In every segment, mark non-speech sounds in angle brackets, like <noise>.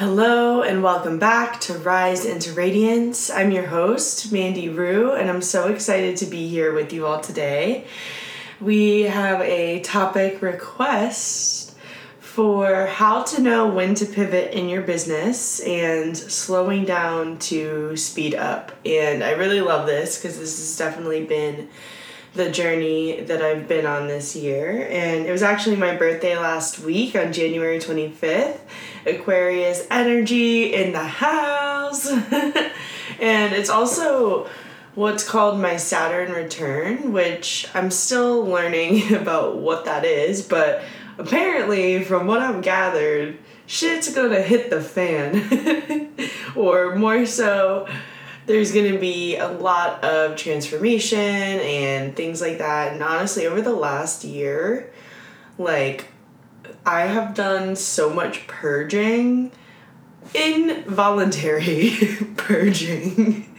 Hello and welcome back to Rise into Radiance. I'm your host, Mandy Roux, and I'm so excited to be here with you all today. We have a topic request for how to know when to pivot in your business and slowing down to speed up. And I really love this because this has definitely been the journey that I've been on this year. And it was actually my birthday last week on January 25th. Aquarius energy in the house. <laughs> and it's also what's called my Saturn return, which I'm still learning <laughs> about what that is, but apparently, from what I've gathered, shit's gonna hit the fan. <laughs> or more so, there's going to be a lot of transformation and things like that. And honestly, over the last year, like, I have done so much purging, involuntary <laughs> purging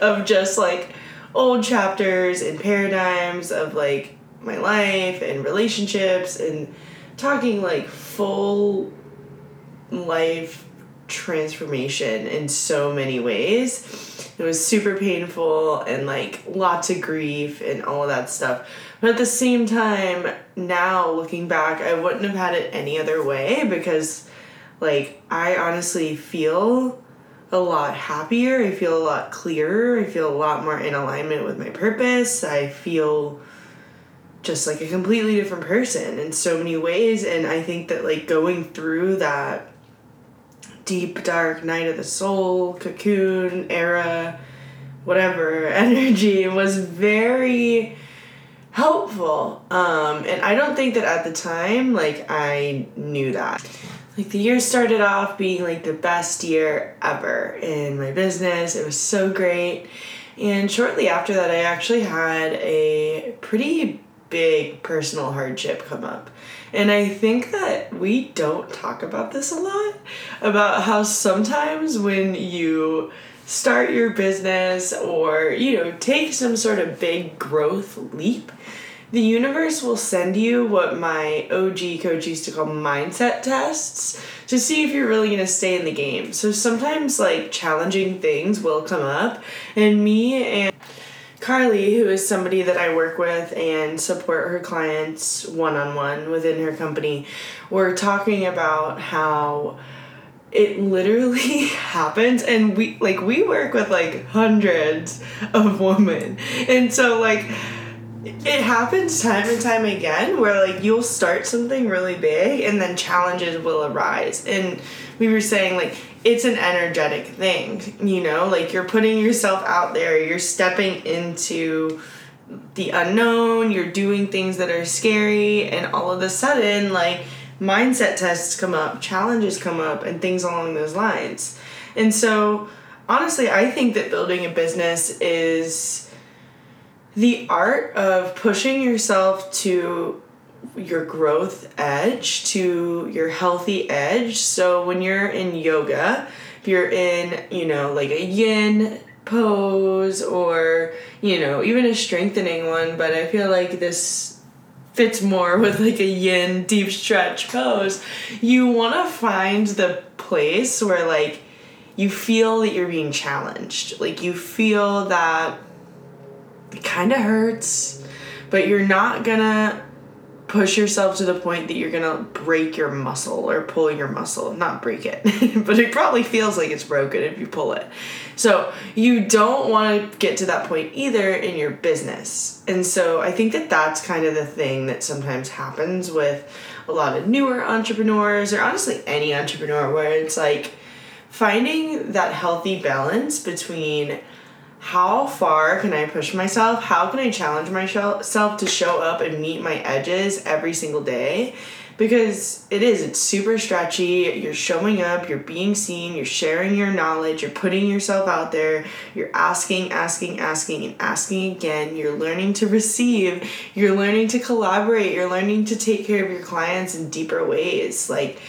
of just like old chapters and paradigms of like my life and relationships and talking like full life transformation in so many ways. It was super painful and like lots of grief and all of that stuff. But at the same time, now looking back, I wouldn't have had it any other way because like I honestly feel a lot happier. I feel a lot clearer. I feel a lot more in alignment with my purpose. I feel just like a completely different person in so many ways and I think that like going through that deep dark night of the soul cocoon era whatever <laughs> energy was very helpful. Um, and i don't think that at the time like i knew that. Like the year started off being like the best year ever in my business. It was so great. And shortly after that i actually had a pretty big personal hardship come up and I think that we don't talk about this a lot about how sometimes when you start your business or, you know, take some sort of big growth leap, the universe will send you what my OG coach used to call mindset tests to see if you're really going to stay in the game. So sometimes like challenging things will come up and me and Carly, who is somebody that I work with and support her clients one on one within her company, we're talking about how it literally <laughs> happens and we like we work with like hundreds of women. And so like it happens time and time again where like you'll start something really big and then challenges will arise. And we were saying like it's an energetic thing, you know, like you're putting yourself out there, you're stepping into the unknown, you're doing things that are scary, and all of a sudden, like mindset tests come up, challenges come up, and things along those lines. And so, honestly, I think that building a business is the art of pushing yourself to your growth edge to your healthy edge. So when you're in yoga, if you're in, you know, like a yin pose or, you know, even a strengthening one, but I feel like this fits more <laughs> with like a yin deep stretch pose. You want to find the place where like you feel that you're being challenged. Like you feel that it kind of hurts, but you're not gonna push yourself to the point that you're gonna break your muscle or pull your muscle. Not break it <laughs> but it probably feels like it's broken if you pull it. So you don't want to get to that point either in your business. And so i think that that's kind of the thing that sometimes happens with a lot of newer entrepreneurs or honestly any entrepreneur where it's like finding that healthy balance between how far can I push myself? How can I challenge myself to show up and meet my edges every single day? Because it is, it's super stretchy. You're showing up, you're being seen, you're sharing your knowledge, you're putting yourself out there, you're asking, asking, asking, and asking again. You're learning to receive, you're learning to collaborate, you're learning to take care of your clients in deeper ways. Like,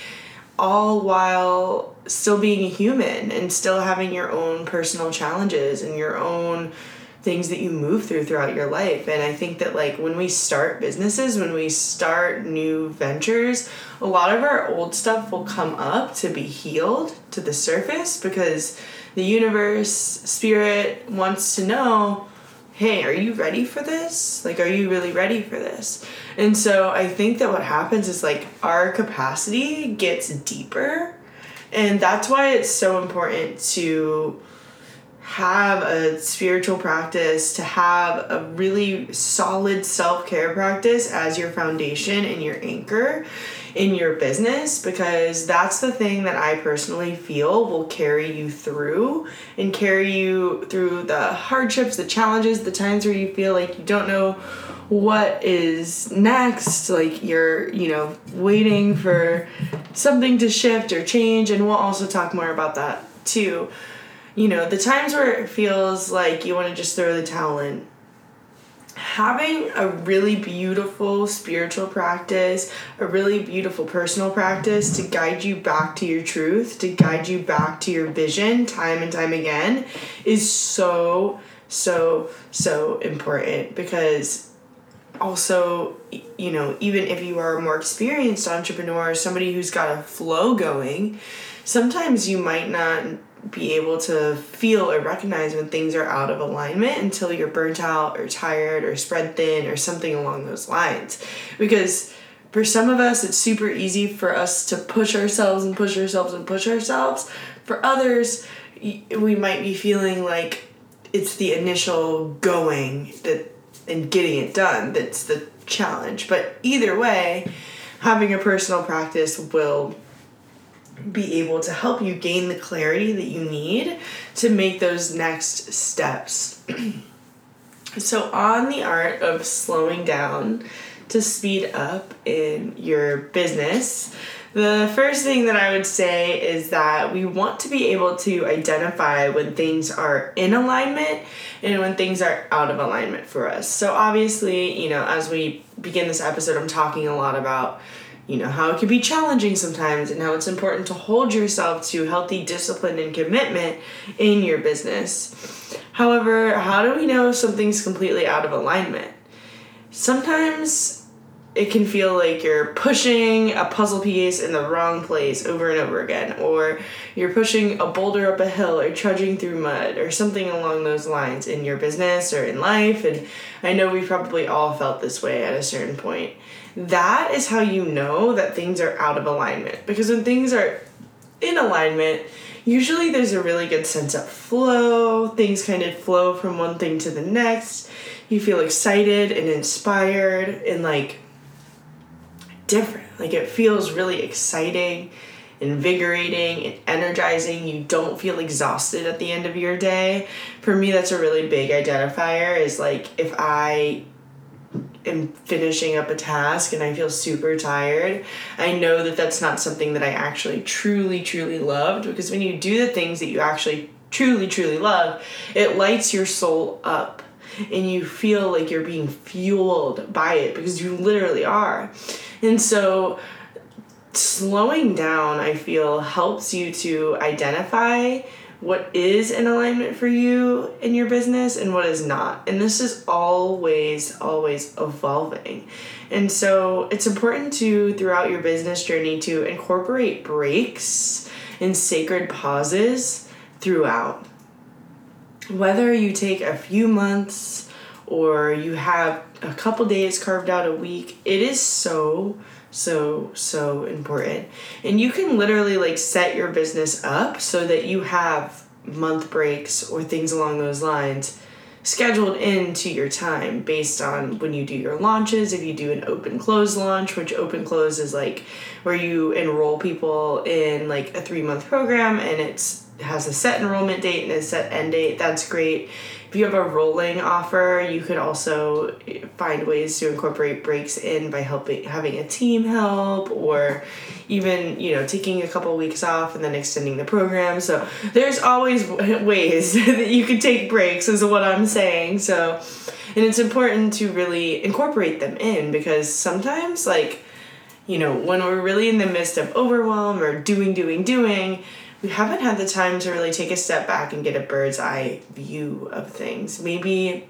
all while still being human and still having your own personal challenges and your own things that you move through throughout your life. And I think that, like, when we start businesses, when we start new ventures, a lot of our old stuff will come up to be healed to the surface because the universe, spirit wants to know hey, are you ready for this? Like, are you really ready for this? And so I think that what happens is like our capacity gets deeper. And that's why it's so important to have a spiritual practice, to have a really solid self care practice as your foundation and your anchor in your business because that's the thing that I personally feel will carry you through and carry you through the hardships, the challenges, the times where you feel like you don't know what is next like you're you know waiting for something to shift or change and we'll also talk more about that too you know, the times where it feels like you want to just throw the towel in. Having a really beautiful spiritual practice, a really beautiful personal practice to guide you back to your truth, to guide you back to your vision time and time again is so, so, so important because also you know even if you are a more experienced entrepreneur somebody who's got a flow going sometimes you might not be able to feel or recognize when things are out of alignment until you're burnt out or tired or spread thin or something along those lines. Because for some of us, it's super easy for us to push ourselves and push ourselves and push ourselves. For others, we might be feeling like it's the initial going that and getting it done that's the challenge. But either way, having a personal practice will be able to help you gain the clarity that you need to make those next steps. <clears throat> so, on the art of slowing down to speed up in your business, the first thing that I would say is that we want to be able to identify when things are in alignment and when things are out of alignment for us. So, obviously, you know, as we begin this episode, I'm talking a lot about you know, how it can be challenging sometimes and how it's important to hold yourself to healthy discipline and commitment in your business. However, how do we know something's completely out of alignment? Sometimes it can feel like you're pushing a puzzle piece in the wrong place over and over again, or you're pushing a boulder up a hill or trudging through mud or something along those lines in your business or in life. And I know we've probably all felt this way at a certain point that is how you know that things are out of alignment. Because when things are in alignment, usually there's a really good sense of flow. Things kind of flow from one thing to the next. You feel excited and inspired and like different. Like it feels really exciting, invigorating, and energizing. You don't feel exhausted at the end of your day. For me, that's a really big identifier is like if I am finishing up a task and I feel super tired, I know that that's not something that I actually truly, truly loved because when you do the things that you actually truly, truly love, it lights your soul up and you feel like you're being fueled by it because you literally are. And so, slowing down, I feel, helps you to identify what is in alignment for you in your business and what is not. And this is always, always evolving. And so it's important to, throughout your business journey, to incorporate breaks and sacred pauses throughout. Whether you take a few months or you have a couple days carved out a week, it is so so so important. And you can literally like set your business up so that you have month breaks or things along those lines scheduled into your time based on when you do your launches. If you do an open close launch which open close is like where you enroll people in like a three month program and it's has a set enrollment date and a set end date that's great if you have a rolling offer, you could also find ways to incorporate breaks in by helping having a team help or even, you know, taking a couple weeks off and then extending the program. So there's always <laughs> ways <laughs> that you can take breaks is what I'm saying. So and it's important to really incorporate them in because sometimes like you know, when we're really in the midst of overwhelm or doing, doing, doing, we haven't had the time to really take a step back and get a bird's eye view of things. Maybe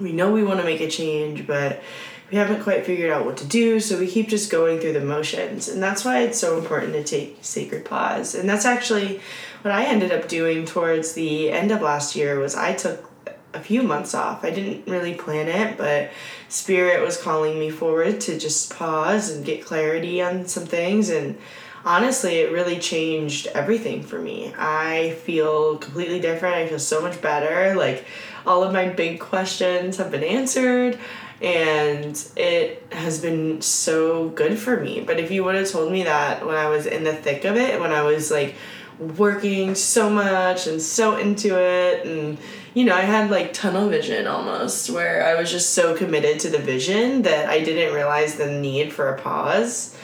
we know we want to make a change, but we haven't quite figured out what to do, so we keep just going through the motions. And that's why it's so important to take sacred pause. And that's actually what I ended up doing towards the end of last year was I took a few months off. I didn't really plan it, but spirit was calling me forward to just pause and get clarity on some things and honestly, it really changed everything for me. I feel completely different. I feel so much better. Like all of my big questions have been answered and it has been so good for me. But if you would have told me that when I was in the thick of it, when I was like working so much and so into it and you know, I had like tunnel vision almost where I was just so committed to the vision that I didn't realize the need for a pause.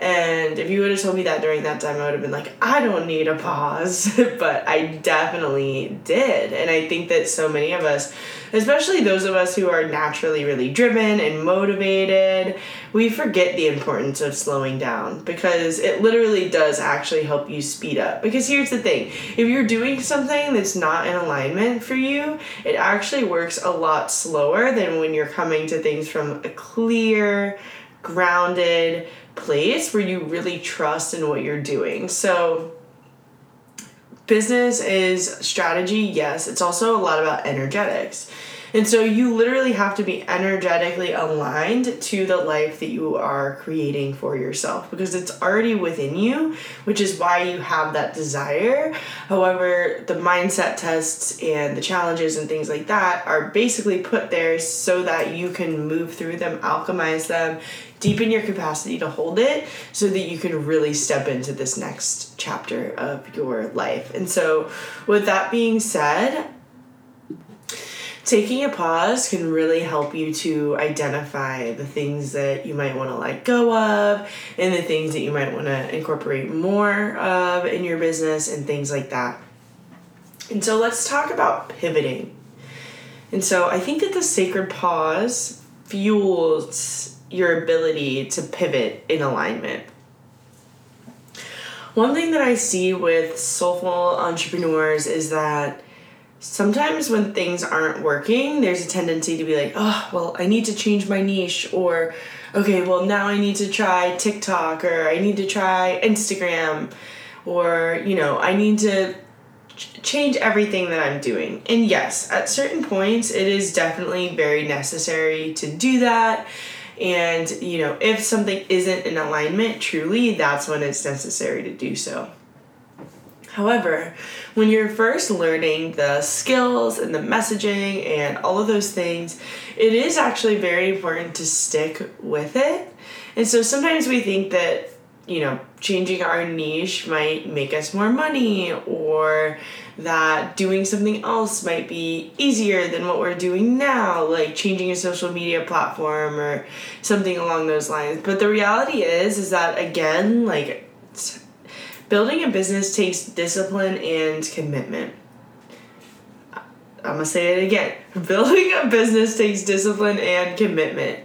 And if you would have told me that during that time, I would have been like, I don't need a pause. <laughs> but I definitely did. And I think that so many of us, especially those of us who are naturally really driven and motivated, we forget the importance of slowing down because it literally does actually help you speed up. Because here's the thing if you're doing something that's not in alignment for you, it actually works a lot slower than when you're coming to things from a clear, grounded, place where you really trust in what you're doing. So, business is strategy, yes, it's also a lot about energetics. And so you literally have to be energetically aligned to the life that you are creating for yourself because it's already within you, which is why you have that desire. However, the mindset tests and the challenges and things like that are basically put there so that you can move through them, alchemize them, deepen your capacity to hold it so that you can really step into this next chapter of your life. And so, with that being said, taking a pause can really help you to identify the things that you might want to let go of and the things that you might want to incorporate more of in your business and things like that. And so let's talk about pivoting. And so I think that the sacred pause fuels your ability to pivot in alignment. One thing that I see with soulful entrepreneurs is that sometimes when things aren't working, there's a tendency to be like, oh, well, I need to change my niche, or okay, well, now I need to try TikTok, or I need to try Instagram, or, you know, I need to ch- change everything that I'm doing. And yes, at certain points, it is definitely very necessary to do that. And, you know, if something isn't in alignment truly, that's when it's necessary to do so. However, when you're first learning the skills and the messaging and all of those things, it is actually very important to stick with it. And so sometimes we think that, you know, changing our niche might make us more money or that doing something else might be easier than what we're doing now, like changing a social media platform or something along those lines. But the reality is is that again, like Building a business takes discipline and commitment. I'm gonna say it again. <laughs> Building a business takes discipline and commitment.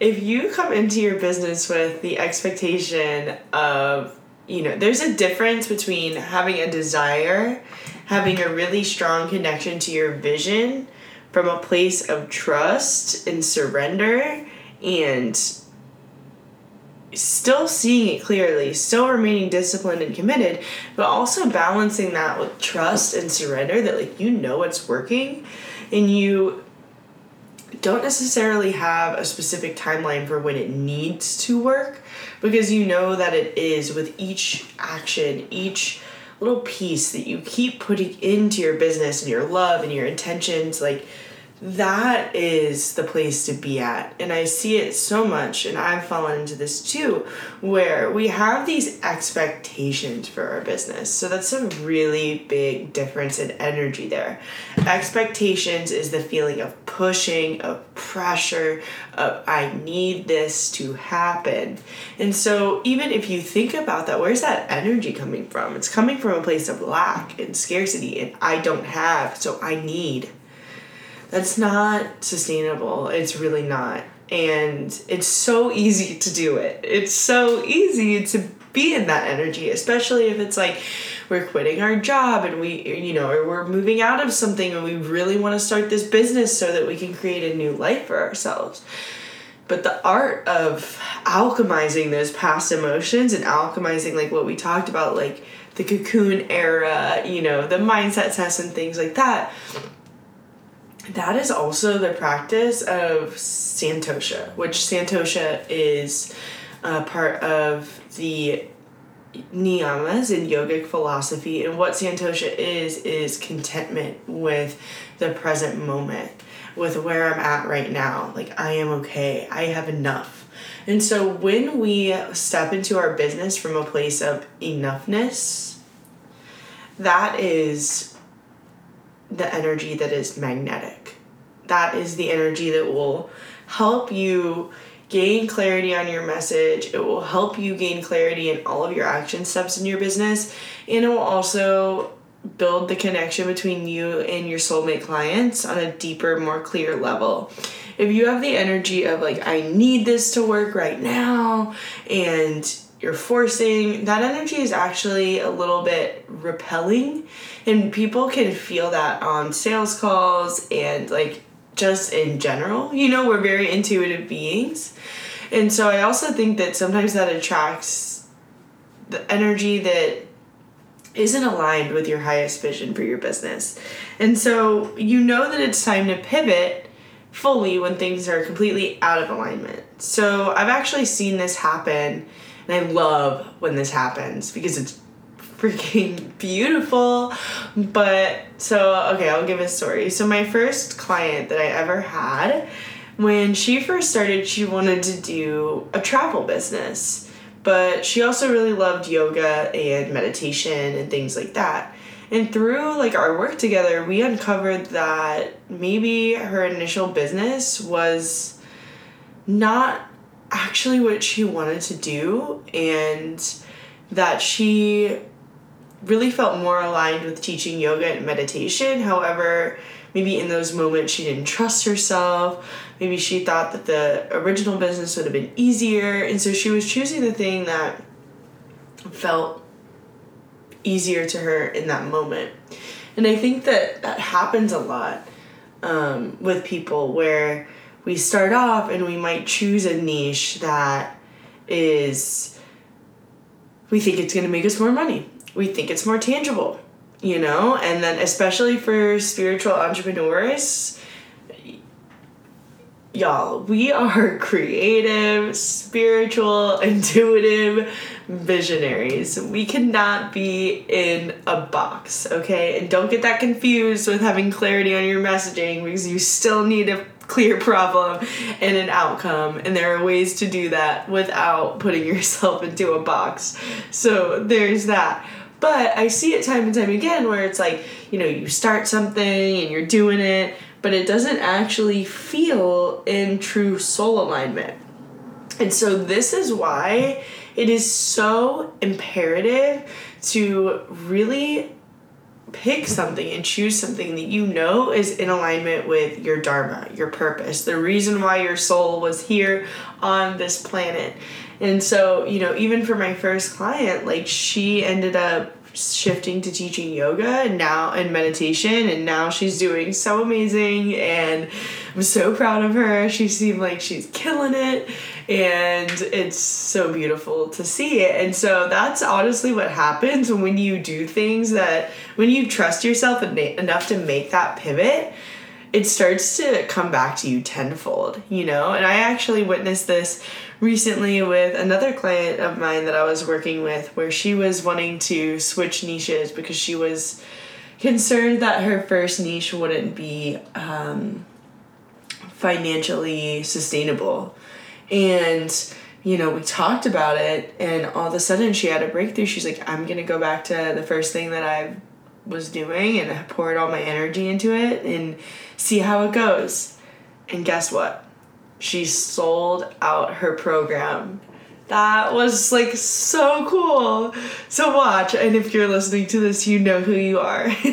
If you come into your business with the expectation of, you know, there's a difference between having a desire, having a really strong connection to your vision from a place of trust and surrender and still seeing it clearly, still remaining disciplined and committed, but also balancing that with trust and surrender that like you know it's working and you don't necessarily have a specific timeline for when it needs to work because you know that it is with each action, each little piece that you keep putting into your business and your love and your intentions like that is the place to be at. And I see it so much, and I've fallen into this too, where we have these expectations for our business. So that's a really big difference in energy there. Expectations is the feeling of pushing, of pressure, of I need this to happen. And so even if you think about that, where's that energy coming from? It's coming from a place of lack and scarcity, and I don't have, so I need that's not sustainable. It's really not. And it's so easy to do it. It's so easy to be in that energy, especially if it's like we're quitting our job and we, you know, or we're moving out of something and we really want to start this business so that we can create a new life for ourselves. But the art of alchemizing those past emotions and alchemizing, like what we talked about, like the cocoon era, you know, the mindset tests and things like that, that is also the practice of Santosha, which Santosha is a part of the niyamas in yogic philosophy. And what Santosha is, is contentment with the present moment, with where I'm at right now. Like, I am okay, I have enough. And so when we step into our business from a place of enoughness, that is the energy that is magnetic. That is the energy that will help you gain clarity on your message. It will help you gain clarity in all of your action steps in your business. And it will also build the connection between you and your soulmate clients on a deeper, more clear level. If you have the energy of, like, I need this to work right now, and you're forcing, that energy is actually a little bit repelling. And people can feel that on sales calls and, like, just in general. You know, we're very intuitive beings. And so I also think that sometimes that attracts the energy that isn't aligned with your highest vision for your business. And so you know that it's time to pivot fully when things are completely out of alignment. So I've actually seen this happen, and I love when this happens because it's freaking <laughs> beautiful. But so, okay, I'll give a story. So, my first client that I ever had, when she first started, she wanted to do a travel business, but she also really loved yoga and meditation and things like that. And through like our work together, we uncovered that maybe her initial business was not actually what she wanted to do and that she really felt more aligned with teaching yoga and meditation. However, maybe in those moments she didn't trust herself. Maybe she thought that the original business would have been easier. And so she was choosing the thing that felt easier to her in that moment. And I think that that happens a lot um, with people where we start off and we might choose a niche that is, we think it's going to make us more money we think it's more tangible, you know? And then, especially for spiritual entrepreneurs, y'all, we are <laughs> creative, spiritual, <laughs> intuitive visionaries. We cannot be in a box, okay? And don't get that confused with having clarity on your messaging because you still need a clear problem and an outcome and there are ways to do that without putting <laughs> yourself into a box. So there's that. But I see it time and time again where it's like, you know, you start something and you're doing it, but it doesn't actually feel in true soul alignment. And so this is why it is so imperative to really pick something and choose something that you know is in alignment with your dharma, your purpose, the reason why your soul was here on this planet. And so, you know, even for my first client, like she ended up shifting to teaching yoga and now and meditation and now she's doing so amazing and I'm so proud of her. She seemed like she's killing it and it's so beautiful to see it. And so that's honestly what happens when you do things that when you trust yourself enough to make that pivot it starts to come back to you tenfold, you know? And I actually witnessed this recently with another client of mine that I was working with where she was wanting to switch niches because she was concerned that her first niche wouldn't be um, financially sustainable. And you know, we talked about it, and all of a sudden she had a breakthrough. She's like, I'm gonna go back to the first thing that I've was doing and I poured all my energy into it and see how it goes. And guess what? She sold out her program. That was like so cool. So watch, and if you're listening to this, you know who you are. <laughs>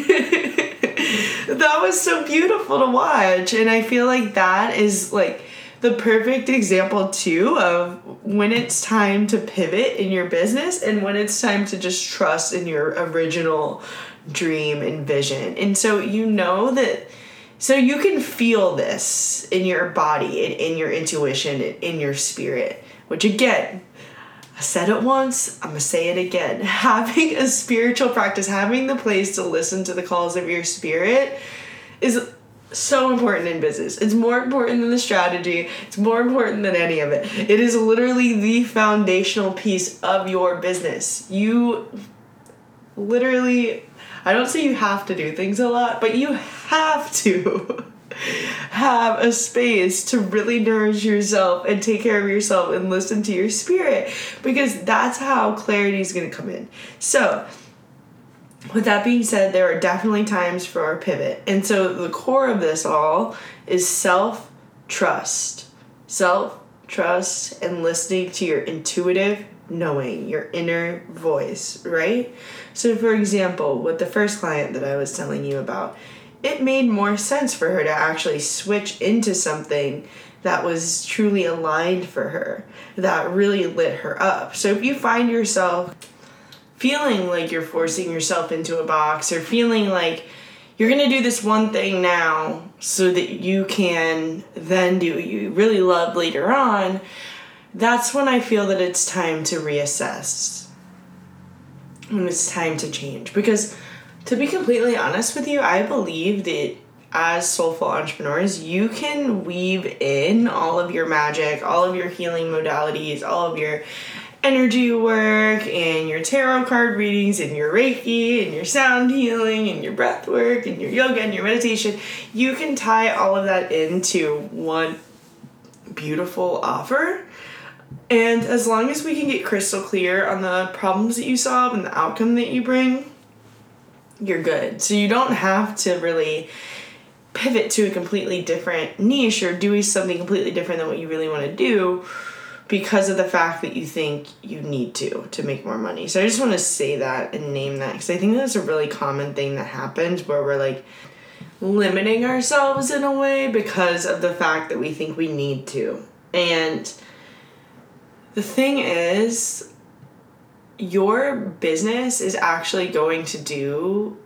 that was so beautiful to watch. And I feel like that is like the perfect example too of when it's time to pivot in your business and when it's time to just trust in your original dream and vision. And so you know that so you can feel this in your body and in your intuition and in your spirit, which again, I said it once, I'm gonna say it again. <laughs> Having a spiritual practice, having the place to listen to the calls of your spirit is so important in business. It's more important than the strategy. It's more important than any of it. It is literally the foundational piece of your business. You literally, I don't say you have to do things a lot, but you have to <laughs> have a space to really nourish yourself and take care of yourself and listen to your spirit because that's how clarity is going to come in. So, with that being said, there are definitely times for our pivot. And so the core of this all is self trust. Self trust and listening to your intuitive knowing, your inner voice, right? So, for example, with the first client that I was telling you about, it made more sense for her to actually switch into something that was truly aligned for her, that really lit her up. So, if you find yourself feeling like you're forcing yourself into a box or feeling like you're going to do this one thing now so that you can then do what you really love later on, that's when I feel that it's time to reassess. When it's time to change. Because to be completely honest with you, I believe that as soulful entrepreneurs, you can weave in all of your magic, all of your healing modalities, all of your energy work and your tarot card readings and your reiki and your sound healing and your breath work and your yoga and your meditation you can tie all of that into one beautiful offer. And as long as we can get crystal clear on the problems that you solve and the outcome that you bring you're good. So you don't have to really pivot to a completely different niche or do something completely different than what you really want to do because of the fact that you think you need to to make more money. So I just want to say that and name that because I think that's a really common thing that happens where we're like limiting ourselves in a way because of the fact that we think we need to. And the thing is, your business is actually going to do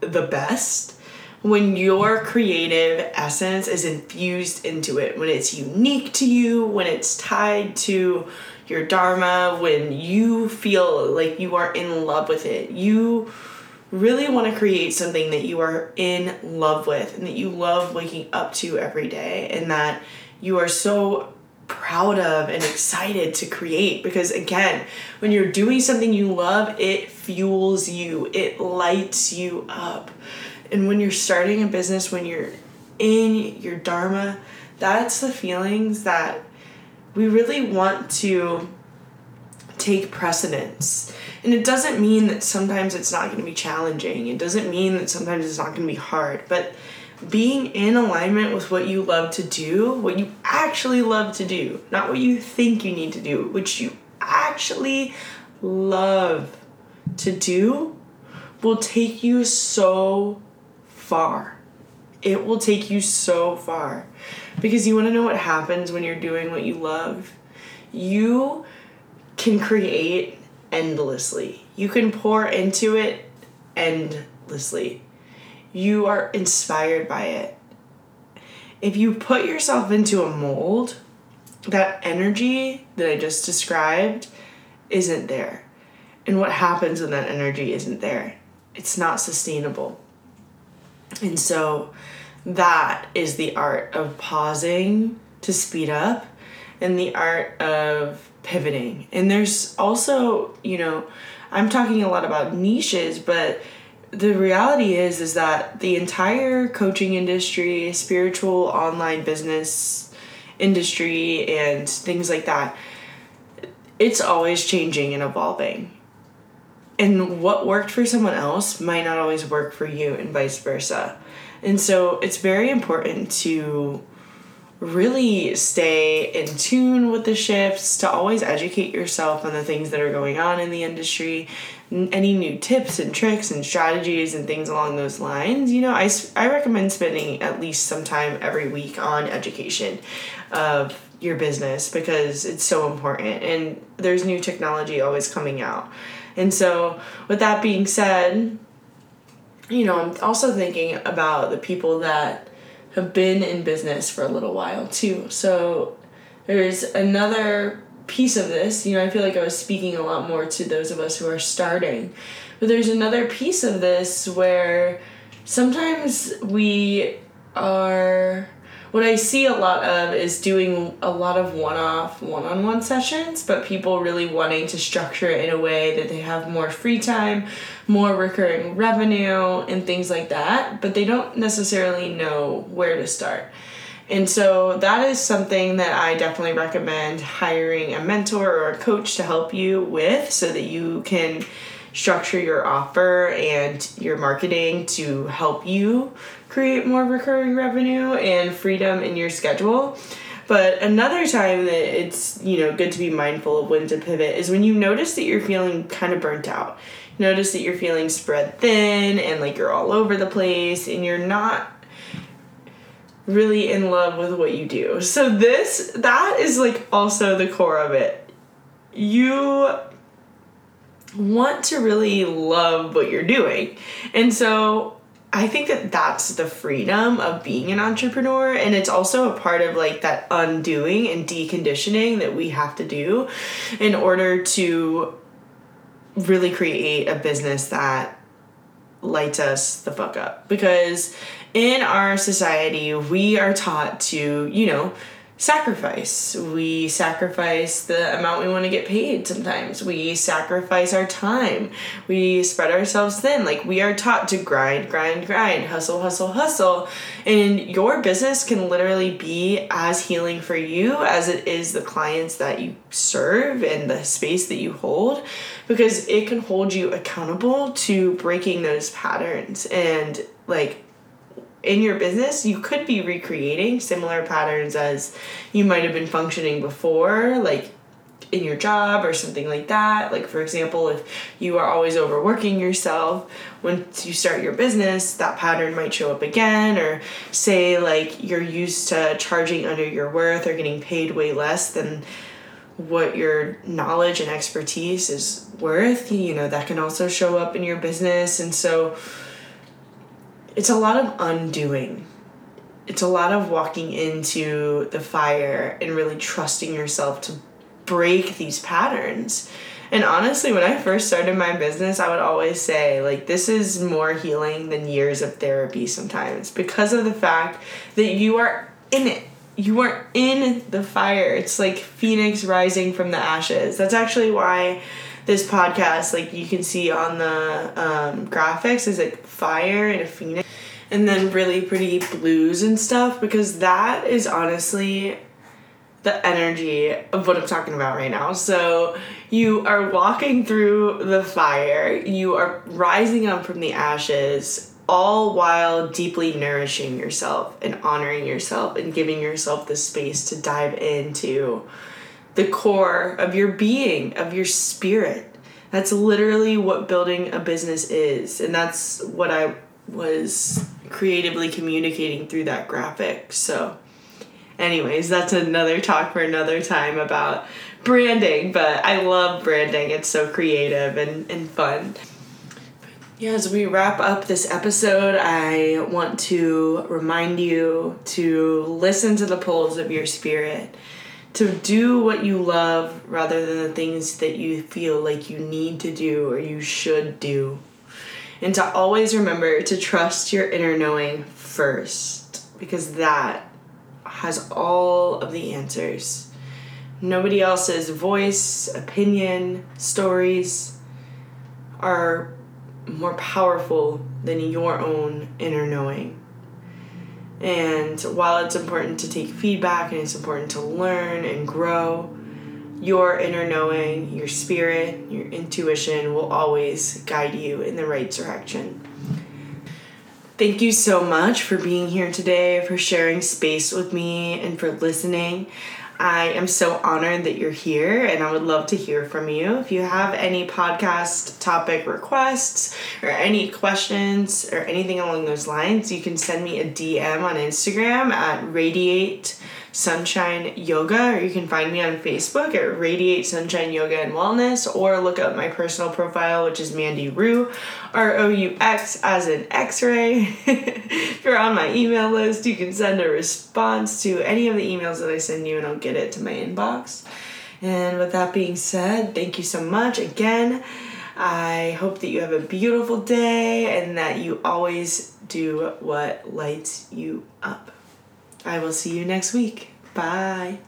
the best when your creative essence is infused into it, when it's unique to you, when it's tied to your dharma, when you feel like you are in love with it. You really want to create something that you are in love with and that you love waking up to every day and that you are so proud of and excited to create. Because again when you're doing something you love it fuels you. It lights you up and when you're starting a business, when you're in your Dharma, that's the feelings that we really want to take precedence. And it doesn't mean that sometimes it's not going to be challenging. It doesn't mean that sometimes it's not going to be hard. But being in alignment with what you love to do, what you actually love to do, not what you think you need to do, which you actually love to do, will take you so far. It will take you so far. Because you want to know what happens when you're doing what you love? You can create endlessly. You can pour into it endlessly. You are inspired by it. If you put yourself into a mold, that energy that I just described isn't there. And what happens when that energy isn't there? It's not sustainable. And so that is the art of pausing to speed up and the art of pivoting. And there's also, you know, I'm talking a lot about niches, but the reality is is that the entire coaching industry, spiritual online business industry and things like that it's always changing and evolving and what worked for someone else might not always work for you and vice versa. And so it's very important to really stay in tune with the shifts to always educate yourself on the things that are going on in the industry. Any new tips and tricks and strategies and things along those lines, you know, I, I recommend spending at least some time every week on education of your business because it's so important. And there's new technology always coming out. And so, with that being said, you know, I'm also thinking about the people that have been in business for a little while too. So, there's another piece of this. You know, I feel like I was speaking a lot more to those of us who are starting. But there's another piece of this where sometimes we are what I see a lot of is doing a lot of one off, one on one sessions, but people really wanting to structure it in a way that they have more free time, more recurring revenue, and things like that, but they don't necessarily know where to start. And so that is something that I definitely recommend hiring a mentor or a coach to help you with so that you can structure your offer and your marketing to help you create more recurring revenue and freedom in your schedule. But another time that it's, you know, good to be mindful of when to pivot is when you notice that you're feeling kind of burnt out. Notice that you're feeling spread thin and like you're all over the place and you're not really in love with what you do. So this that is like also the core of it. You want to really love what you're doing. And so I think that that's the freedom of being an entrepreneur and it's also a part of like that undoing and deconditioning that we have to do in order to really create a business that lights us the fuck up because in our society, we are taught to, you know, sacrifice. We sacrifice the amount we want to get paid sometimes. We sacrifice our time. We spread ourselves thin. Like we are taught to grind, grind, grind, hustle, hustle, hustle. And your business can literally be as healing for you as it is the clients that you serve and the space that you hold because it can hold you accountable to breaking those patterns and like in your business, you could be recreating similar patterns as you might have been functioning before, like in your job or something like that. Like, for example, if you are always overworking yourself, once you start your business, that pattern might show up again. Or say, like, you're used to charging under your worth or getting paid way less than what your knowledge and expertise is worth. You know, that can also show up in your business. And so, it's a lot of undoing. It's a lot of walking into the fire and really trusting yourself to break these patterns. And honestly, when I first started my business, I would always say, like, this is more healing than years of therapy sometimes because of the fact that you are in it. You are in the fire. It's like Phoenix rising from the ashes. That's actually why this podcast, like you can see on the um, graphics, is like fire and a phoenix, and then really pretty blues and stuff because that is honestly the energy of what I'm talking about right now. So you are walking through the fire, you are rising up from the ashes, all while deeply nourishing yourself and honoring yourself and giving yourself the space to dive into the core of your being, of your spirit. That's literally what building a business is. And that's what I was creatively communicating through that graphic. So, anyways, that's another talk for another time about branding. But I love branding, it's so creative and, and fun. Yeah, as we wrap up this episode, I want to remind you to listen to the pulls of your spirit to do what you love rather than the things that you feel like you need to do or you should do. And to always remember to trust your inner knowing first because that has all of the answers. Nobody else's voice, opinion, stories are more powerful than your own inner knowing. And while it's important to take feedback and it's important to learn and grow, your inner knowing, your spirit, your intuition will always guide you in the right direction. Thank you so much for being here today, for sharing space with me, and for listening. I am so honored that you're here and I would love to hear from you. If you have any podcast topic requests or any questions or anything along those lines, you can send me a DM on Instagram at radiate sunshine yoga or you can find me on facebook at radiate sunshine yoga and wellness or look up my personal profile which is mandy roux r-o-u-x as an x-ray. <laughs> If you're on my email list you can send a response to any of the emails that i send you and i'll get it to my inbox. And with that being said thank you so much again. I hope that you have a beautiful day and that you always do what lights you up. I will see you next week. Bye.